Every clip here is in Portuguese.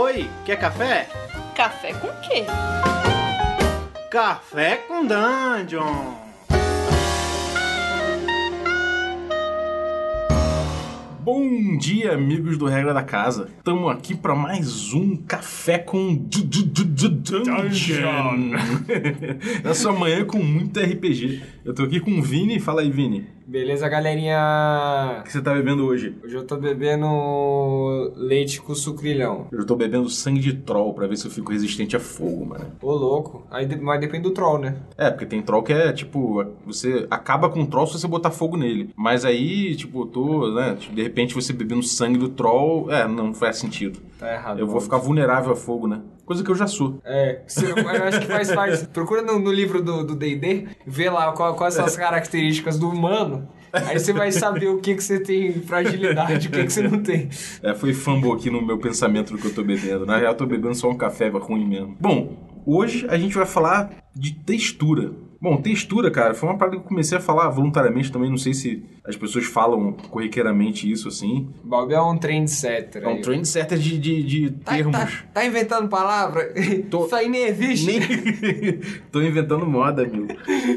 Oi, quer café? Café com quê? Café com Dungeon! Bom dia, amigos do Regra da Casa. Estamos aqui para mais um Café com du- du- du- du- Dungeon. Essa manhã com muito RPG. Eu tô aqui com o Vini. Fala aí, Vini. Beleza, galerinha? O que você tá bebendo hoje? Hoje eu tô bebendo leite com sucrilhão. Eu tô bebendo sangue de troll pra ver se eu fico resistente a fogo, mano. Ô, louco. Aí, mas depende do troll, né? É, porque tem troll que é tipo, você acaba com o troll se você botar fogo nele. Mas aí, tipo, eu tô, né? tipo, de repente você bebendo sangue do troll, é, não faz sentido. Tá errado. Eu vou ficar vulnerável a fogo, né? Coisa que eu já sou. É, eu acho que faz parte. Procura no, no livro do D&D, vê lá qual- quais são as características do humano. Aí você vai saber o que, que você tem fragilidade o que, que você não tem. É, foi fumble aqui no meu pensamento do que eu tô bebendo. Na real, eu tô bebendo só um café ruim mesmo. Bom, hoje a gente vai falar de textura. Bom, textura, cara, foi uma parada que eu comecei a falar voluntariamente também. Não sei se as pessoas falam corriqueiramente isso assim. Bob é um trendsetter. É um aí. trendsetter de, de, de Tá, termos. tá, tá inventando palavra? Tô- Isso aí nem existe. Nem... Tô inventando moda, amigo.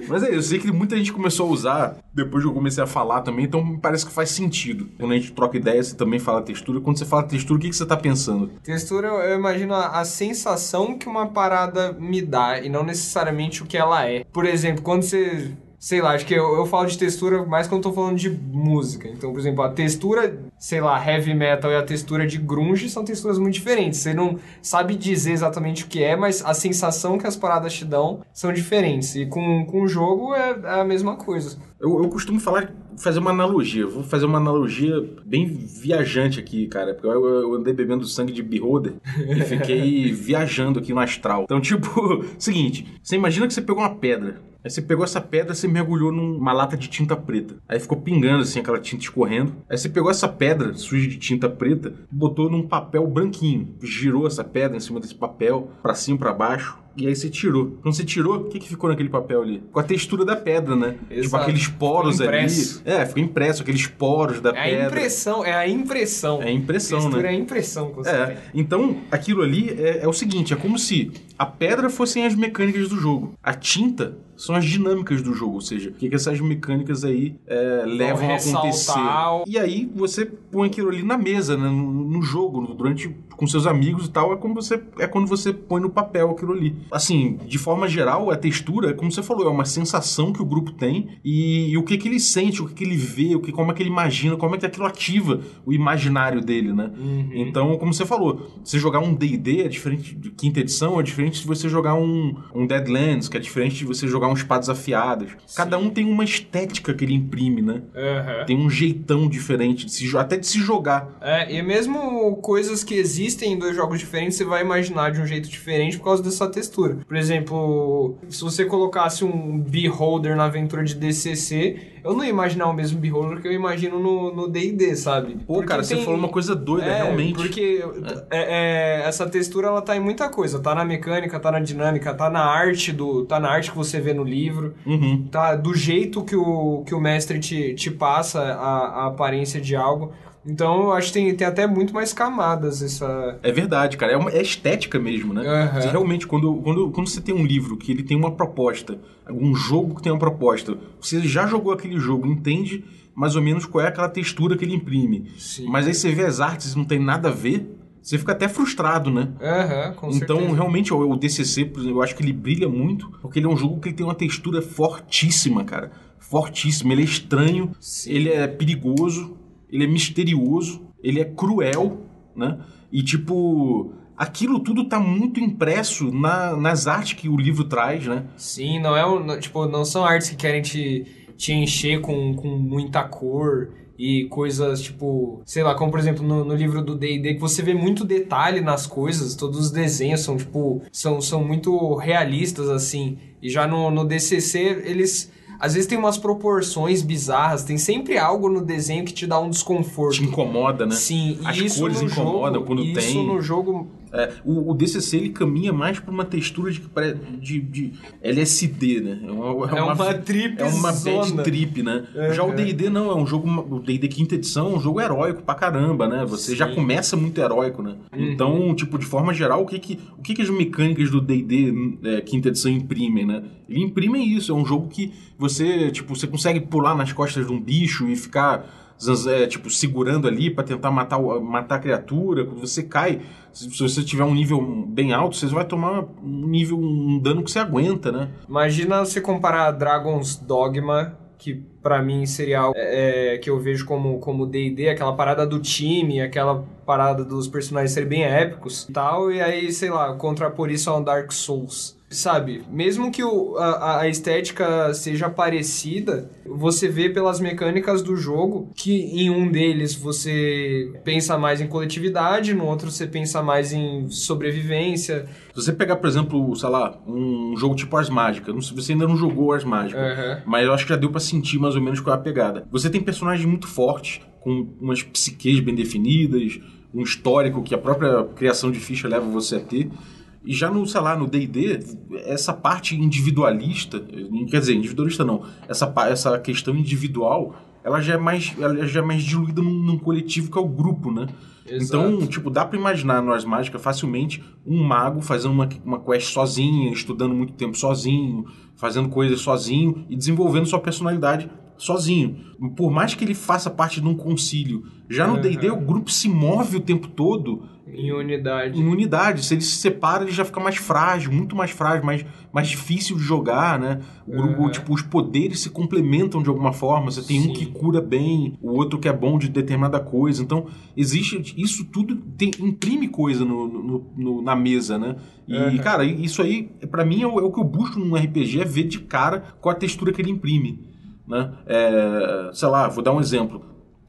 Mas é, eu sei que muita gente começou a usar depois que eu comecei a falar também, então me parece que faz sentido. Quando a gente troca ideia, você também fala textura. Quando você fala textura, o que, que você tá pensando? Textura, eu eu imagino a, a sensação que uma parada me dá e não necessariamente o que ela é. Por exemplo, quando você. Sei lá, acho que eu, eu falo de textura mais quando eu tô falando de música. Então, por exemplo, a textura, sei lá, heavy metal e a textura de grunge são texturas muito diferentes. Você não sabe dizer exatamente o que é, mas a sensação que as paradas te dão são diferentes. E com, com o jogo é, é a mesma coisa. Eu, eu costumo falar, fazer uma analogia. Vou fazer uma analogia bem viajante aqui, cara. Porque eu, eu andei bebendo sangue de beholder e fiquei viajando aqui no astral. Então, tipo, seguinte: você imagina que você pegou uma pedra. Aí você pegou essa pedra, você mergulhou numa lata de tinta preta. Aí ficou pingando assim, aquela tinta escorrendo. Aí você pegou essa pedra suja de tinta preta, botou num papel branquinho, girou essa pedra em cima desse papel, pra cima, pra baixo. E aí você tirou. Quando você tirou, o que, que ficou naquele papel ali? Com a textura da pedra, né? Tipo Exato. aqueles poros ali. É, ficou impresso, aqueles poros da É a pedra. impressão, é a impressão. É a impressão, textura né? é a impressão tem. É, então aquilo ali é, é o seguinte: é como se a pedra fossem as mecânicas do jogo, a tinta são as dinâmicas do jogo, ou seja, o que, que essas mecânicas aí é, levam a acontecer. E aí você põe aquilo ali na mesa, né, no, no jogo, durante com seus amigos e tal, é como você é quando você põe no papel aquilo ali. Assim, de forma geral, a textura, como você falou, é uma sensação que o grupo tem e, e o que que ele sente, o que que ele vê, o que como é que ele imagina, como é que aquilo ativa o imaginário dele, né? Então, como você falou, você jogar um D&D é diferente de quinta edição, é diferente de você jogar um, um Deadlands, que é diferente de você jogar um Espadas Afiadas. Cada um tem uma estética que ele imprime, né? Aham. Tem um jeitão diferente, de se, até de se jogar. É, e mesmo coisas que existem em dois jogos diferentes, você vai imaginar de um jeito diferente por causa dessa textura. Por exemplo, se você colocasse um Beholder na aventura de DCC, eu não ia imaginar o mesmo Beholder que eu imagino no D&D, sabe? Pô, Porque cara, você tem- falou uma coisa doida, É, realmente. porque é, é, essa textura ela tá em muita coisa. Tá na mecânica, tá na dinâmica, tá na arte do, tá na arte que você vê no livro, Uhum. tá do jeito que o, que o mestre te, te passa a, a aparência de algo. Então eu acho que tem, tem até muito mais camadas essa. É verdade, cara. É, uma, é estética mesmo, né? Aham. Você realmente, quando, quando, quando você tem um livro que ele tem uma proposta, um jogo que tem uma proposta, você já jogou aquele jogo, entende mais ou menos qual é aquela textura que ele imprime. Sim. Mas aí você vê as artes e não tem nada a ver, você fica até frustrado, né? Aham, com então, certeza. realmente, o, DCC, por exemplo, eu acho que ele brilha muito, porque ele é um jogo que tem uma textura fortíssima, cara. Fortíssima. Ele é estranho, Sim. ele é perigoso, ele é misterioso, ele é cruel, né? E, tipo, aquilo tudo tá muito impresso na- nas artes que o livro traz, né? Sim, não é um, tipo, não são artes que querem te, te encher com, com muita cor e coisas tipo, sei lá, como por exemplo no, no livro do D&D que você vê muito detalhe nas coisas, todos os desenhos são tipo, são, são muito realistas assim. E já no, no DCC eles às vezes tem umas proporções bizarras, tem sempre algo no desenho que te dá um desconforto. Te incomoda, né? Sim, As isso cores no incomodam jogo, quando isso tem. no jogo É, o, o DCC ele caminha mais pra uma textura de, de, de LSD, né? É uma, É uma trip É uma bad trip, né? Uhum. Já o D&D não, é um jogo... O D&D quinta edição é um jogo heróico pra caramba, né? Você já Sim. começa muito heróico, né? Uhum. Então, tipo, de forma geral, o que que, o que, que as mecânicas do D&D é, quinta edição imprimem, né? Ele imprime isso, é um jogo que você, tipo, você consegue pular nas costas de um bicho e ficar é, tipo, segurando ali pra tentar matar, matar a criatura. Quando você cai, se, você tiver um nível bem alto, você vai tomar um nível, um dano que você aguenta, né? Imagina você comparar Dragon's Dogma, que pra mim seria algo é, que eu vejo como como D&D, aquela parada do time, aquela parada dos personagens serem bem épicos e tal, e aí, sei lá, contrapor isso a um Dark Souls. Sabe, mesmo que o, a, a estética seja parecida, você vê pelas mecânicas do jogo que em um deles você pensa mais em coletividade, no outro você pensa mais em sobrevivência. Se você pegar, por exemplo, sei lá, um jogo tipo Ars Mágica, não sei- você ainda não jogou Ars Mágica, Aham. mas eu acho que já deu pra sentir mais ou menos qual é a pegada. Você tem personagens muito fortes, com umas psiques bem definidas, um histórico que a própria criação de ficha leva você a ter. E já no, sei lá, no D&D, essa parte individualista, quer dizer, individualista não, essa, essa questão individual, ela já é mais, ela já é mais diluída num, num coletivo que é o grupo, né? Exato. Então, tipo, dá pra imaginar Ars Mágica facilmente um mago fazendo uma, uma quest sozinho, estudando muito tempo sozinho, fazendo coisas sozinho e desenvolvendo sua personalidade sozinho. Por mais que ele faça parte de um concílio, já no Uhum. D&D o grupo se move o tempo todo Em unidade. em unidade. Se ele se separa, ele já fica mais frágil, muito mais frágil, mais, mais difícil de jogar, né? O grupo, Uhum. tipo, os poderes se complementam de alguma forma. Você tem um Sim. que cura bem, o outro que é bom de determinada coisa. Então, existe. Isso tudo tem, imprime coisa no, no- no- na mesa, né? E, cara, isso aí, pra mim, é o, é o que eu busco num RPG, é ver de cara qual a textura que ele imprime. Né? É, sei lá, vou dar um exemplo.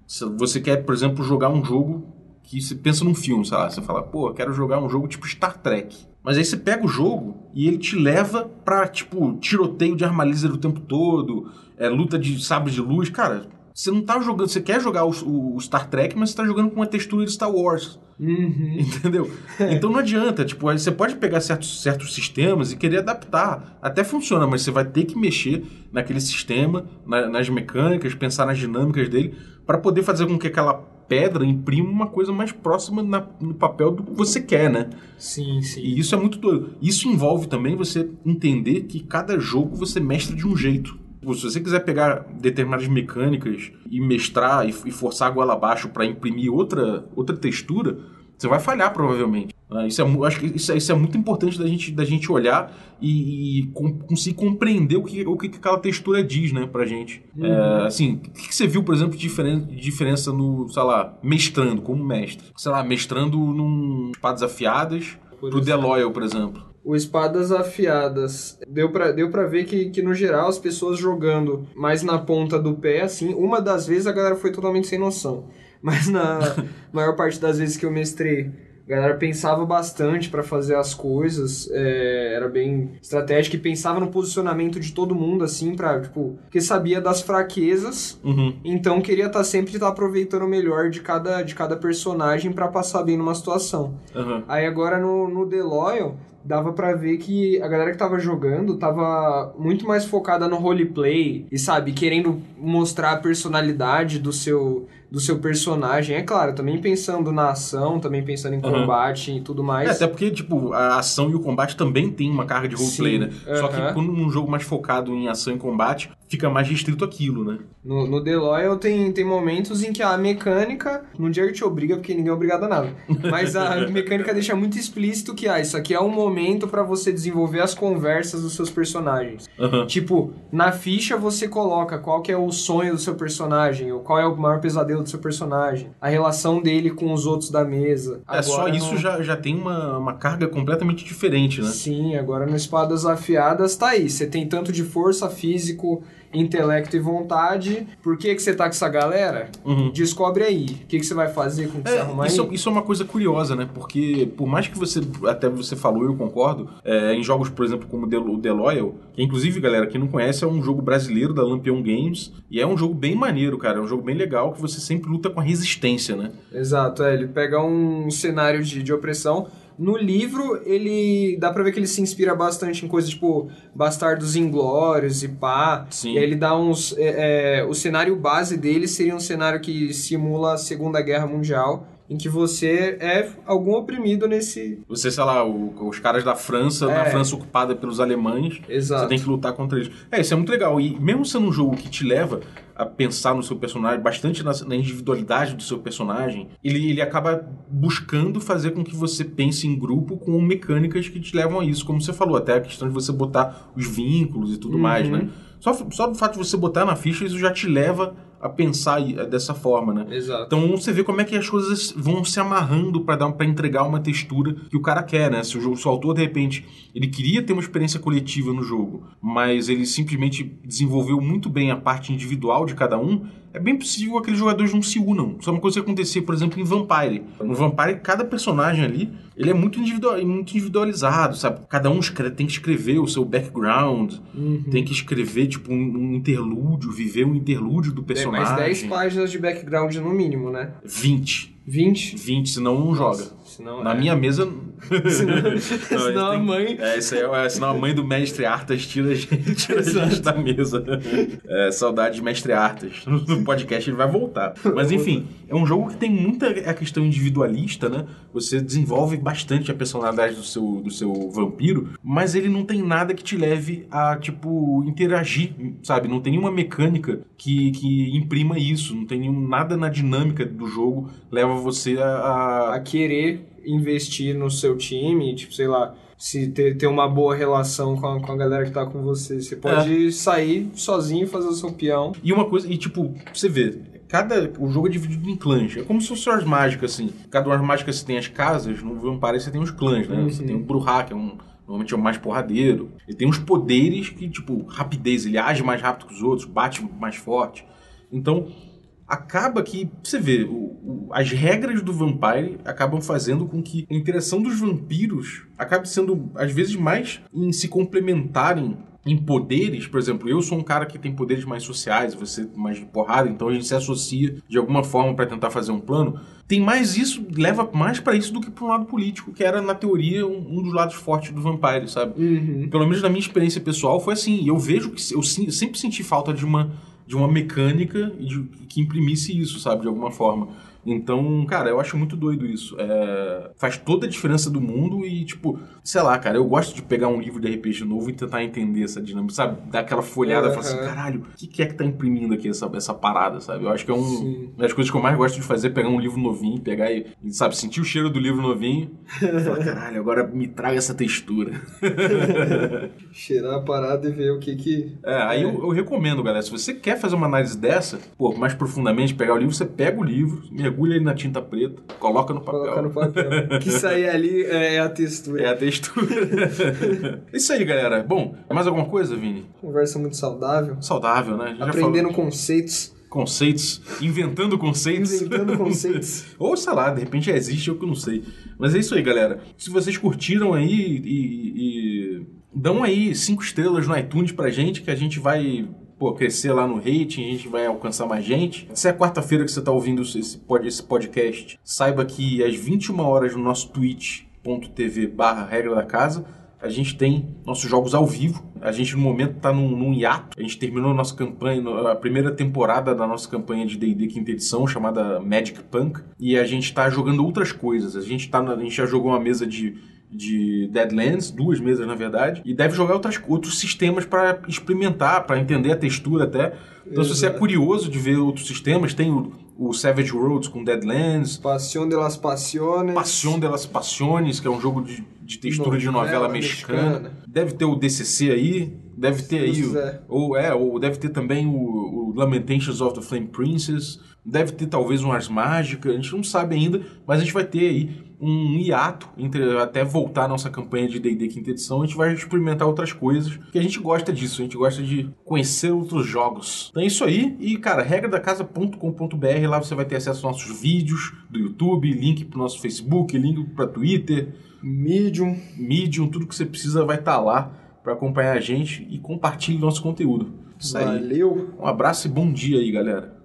Se você quer, por exemplo, jogar um jogo que você pensa num filme, sei lá, você fala, pô, eu quero jogar um jogo tipo Star Trek. Mas aí você pega o jogo e ele te leva pra, tipo, tiroteio de arma laser o tempo todo, é, luta de sabre de luz. Cara, você não tá jogando, você quer jogar o, o- Star Trek, mas você tá jogando com uma textura de Star Wars. Uhum. Entendeu? Então não adianta. Tipo, aí você pode pegar certos, certos sistemas e querer adaptar. Até funciona, mas você vai ter que mexer naquele sistema, na- nas mecânicas, pensar nas dinâmicas dele, para poder fazer com que aquela pedra imprima uma coisa mais próxima na- no papel do que você quer, né? Sim, sim. E isso é muito doido. Isso envolve também você entender que cada jogo você mestra de um jeito. Se você quiser pegar determinadas mecânicas e mestrar e, e forçar a goela abaixo para imprimir outra, outra textura, você vai falhar provavelmente. né? Isso é, acho que isso, é- isso é muito importante da gente, da gente olhar e, e com- conseguir compreender o que, o que aquela textura diz, né, pra gente. É, assim, o que, que você viu, por exemplo, de diferen- de diferença no, sei lá, mestrando, como mestre? Sei lá, mestrando num espadas afiadas Por pro The. Loyal, por exemplo. O Espadas Afiadas. Deu pra, deu pra ver que, que, no geral, as pessoas jogando mais na ponta do pé, assim, uma das vezes a galera foi totalmente sem noção. Mas na maior parte das vezes que eu mestrei, a galera pensava bastante pra fazer as coisas, é, era bem estratégico e pensava no posicionamento de todo mundo, assim, pra, tipo, porque sabia das fraquezas Uhum. então queria estar sempre tá aproveitando o melhor de cada, de cada personagem pra passar bem numa situação. Aham. Aí agora no, no The Loyal, dava pra ver que a galera que tava jogando tava muito mais focada no roleplay e, sabe, querendo mostrar a personalidade do seu, do seu personagem. É claro, também pensando na ação, também pensando em Aham. combate e tudo mais. É, até porque, tipo, a ação e o combate também tem uma carga de roleplay, né? Só que quando um jogo mais focado em ação e combate, fica mais restrito aquilo, né? No, no The Loyal tem, tem momentos em que a mecânica, não digo que te obriga, porque ninguém é obrigado a nada, mas a mecânica deixa muito explícito que, ah, isso aqui é um momento pra você desenvolver as conversas dos seus personagens. Aham. Tipo, na ficha você coloca qual que é o sonho do seu personagem, ou qual é o maior pesadelo do seu personagem, a relação dele com os outros da mesa. É, só Agora isso no- já, já tem uma, uma carga completamente diferente, né? Sim, agora no Espadas Afiadas tá aí. Você tem tanto de força físico intelecto e vontade. Por que, que você tá com essa galera? Uhum. Descobre aí. O que, que você vai fazer com o que você É, arrumar isso, aí? isso é uma coisa curiosa, né? Porque por mais que você, até você falou, eu concordo, é, em jogos, por exemplo, como o The Loyal, que inclusive, galera, quem não conhece, é um jogo brasileiro da Lampion Games, e é um jogo bem maneiro, cara, é um jogo bem legal, que você sempre luta com a resistência, né? Exato, é. Ele pega um cenário de, de opressão. No livro, ele. dá pra ver que ele se inspira bastante em coisas tipo Bastardos Inglórios e pá. Sim. E aí ele dá uns. é, é, o cenário base dele seria um cenário que simula a Segunda Guerra Mundial, em que você é algum oprimido nesse. Você, sei lá, o- os caras da França, na É. França ocupada pelos alemães, Exato. você tem que lutar contra eles. É, isso é muito legal. E mesmo sendo um jogo que te leva a pensar no seu personagem, bastante na, na individualidade do seu personagem, ele, ele acaba buscando fazer com que você pense em grupo com mecânicas que te levam a isso. Como você falou, até a questão de você botar os vínculos e tudo mais, né? Só, só do fato de você botar na ficha, isso já te leva a pensar eh, dessa forma, né? Exato. Então você vê como é que as coisas vão se amarrando para dar para entregar uma textura que o cara quer, né? Se o, jogo, se o autor de repente ele queria ter uma experiência coletiva no jogo, mas ele simplesmente desenvolveu muito bem a parte individual de cada um, é bem possível que aqueles jogadores não se unam. Isso é uma coisa que acontecia, por exemplo, em Vampire. No Vampire, cada personagem ali, ele é muito, individual, muito individualizado, sabe? Cada um escre- tem que escrever o seu background, tem que escrever, tipo, um, um interlúdio, viver um interlúdio do personagem. mais 10 páginas de background no mínimo, né? 20. 20? 20, senão não joga. Senão, Na é. minha mesa. Senão, Não, senão a mãe. É, isso aí é, senão a mãe do mestre Artas tira a gente, tira a gente da mesa. É, saudade de mestre Artas. No podcast ele vai voltar. Mas enfim, é um jogo que tem muita a questão individualista, né? Você desenvolve bastante a personalidade do seu, do seu vampiro, mas ele não tem nada que te leve a, tipo, interagir, sabe? Não tem nenhuma mecânica que, que imprima isso. Não tem nenhum, nada na dinâmica do jogo leva você a- a a querer investir no seu time, tipo, sei lá, se ter, ter uma boa relação com a, com a galera que tá com você. Você pode sair sozinho e fazer o seu peão. E uma coisa, e tipo, você vê, cada. O jogo é dividido em clãs. É como se fossem as mágicas, assim. Cada uma das mágicas você tem as casas, no Vampire você tem os clãs, né? Você tem o Bruhá, que é um. Normalmente é o mais porradeiro. Ele tem uns poderes que, tipo, rapidez, ele age mais rápido que os outros, bate mais forte. Então, acaba que, você vê, o- as regras do Vampire acabam fazendo com que a interação dos vampiros acabe sendo, às vezes, mais em se complementarem em poderes. Por exemplo, eu sou um cara que tem poderes mais sociais, você mais de porrada, então a gente se associa de alguma forma para tentar fazer um plano. Tem mais isso, leva mais para isso do que para um lado político, que era, na teoria, um, um dos lados fortes do Vampire, sabe? Pelo menos na minha experiência pessoal foi assim. Eu vejo que eu, eu sempre senti falta de uma, de uma mecânica de- que imprimisse isso, sabe? De alguma forma. Então, cara, eu acho muito doido isso. É, faz toda a diferença do mundo e, tipo, sei lá, cara, eu gosto de pegar um livro de RPG novo e tentar entender essa dinâmica, sabe? Dar aquela folhada e falar assim, caralho, o que, que é que tá imprimindo aqui essa, essa parada, sabe? Eu acho que é um. Sim. das coisas que eu mais gosto de fazer é pegar um livro novinho, pegar e, sabe, sentir o cheiro do livro novinho e falar, caralho, agora me traga essa textura. Cheirar a parada e ver o que que... É, aí eu, eu recomendo, galera. Se você quer fazer uma análise dessa, pô, mais profundamente, pegar o livro, você pega o livro, mergulha ele na tinta preta, coloca no papel. Colocar no papel. que sair ali é a textura. É a textura. Isso aí, galera. Bom, mais alguma coisa, Vini? Conversa muito saudável. Saudável, né? Aprendendo falou conceitos. conceitos, inventando conceitos. Inventando conceitos. Ou, sei lá, de repente já existe, eu que não sei. Mas é isso aí, galera. Se vocês curtiram aí e, e dão aí cinco estrelas no iTunes pra gente, que a gente vai pô, crescer lá no rating, a gente vai alcançar mais gente. Se é quarta-feira que você tá ouvindo esse, pod- esse podcast, saiba que às 21 horas no nosso twitch.tv barra regra da casa, a gente tem nossos jogos ao vivo. A gente, no momento, tá num, num hiato. A gente terminou a nossa campanha, a primeira temporada da nossa campanha de D&D quinta edição, chamada Magic Punk. E a gente tá jogando outras coisas. A gente, tá a gente já jogou uma mesa de, de Deadlands, duas mesas, na verdade. E deve jogar outras, outros sistemas para experimentar, para entender a textura até. Então, se você é Exato. curioso de ver outros sistemas, tem o, o Savage Worlds com Deadlands, Passion de las Passiones. Passion de las Passiones, que é um jogo de, de textura de Novela novela mexicana. mexicana. Deve ter o DCC aí, deve ter aí, o, ou é, ou deve ter também o, o Lamentations of the Flame Princess, deve ter talvez um Ars Mágica, a gente não sabe ainda, mas a gente vai ter aí um hiato entre até voltar a nossa campanha de D&D quinta edição, a gente vai experimentar outras coisas, que a gente gosta disso, a gente gosta de conhecer outros jogos. Então é isso aí, e cara, regra da casa.com.br, lá você vai ter acesso aos nossos vídeos do YouTube, link pro nosso Facebook, link para Twitter, Medium. Medium, tudo que você precisa vai estar lá para acompanhar a gente e compartilhe nosso conteúdo. Isso aí. Valeu. Um abraço e bom dia aí, galera.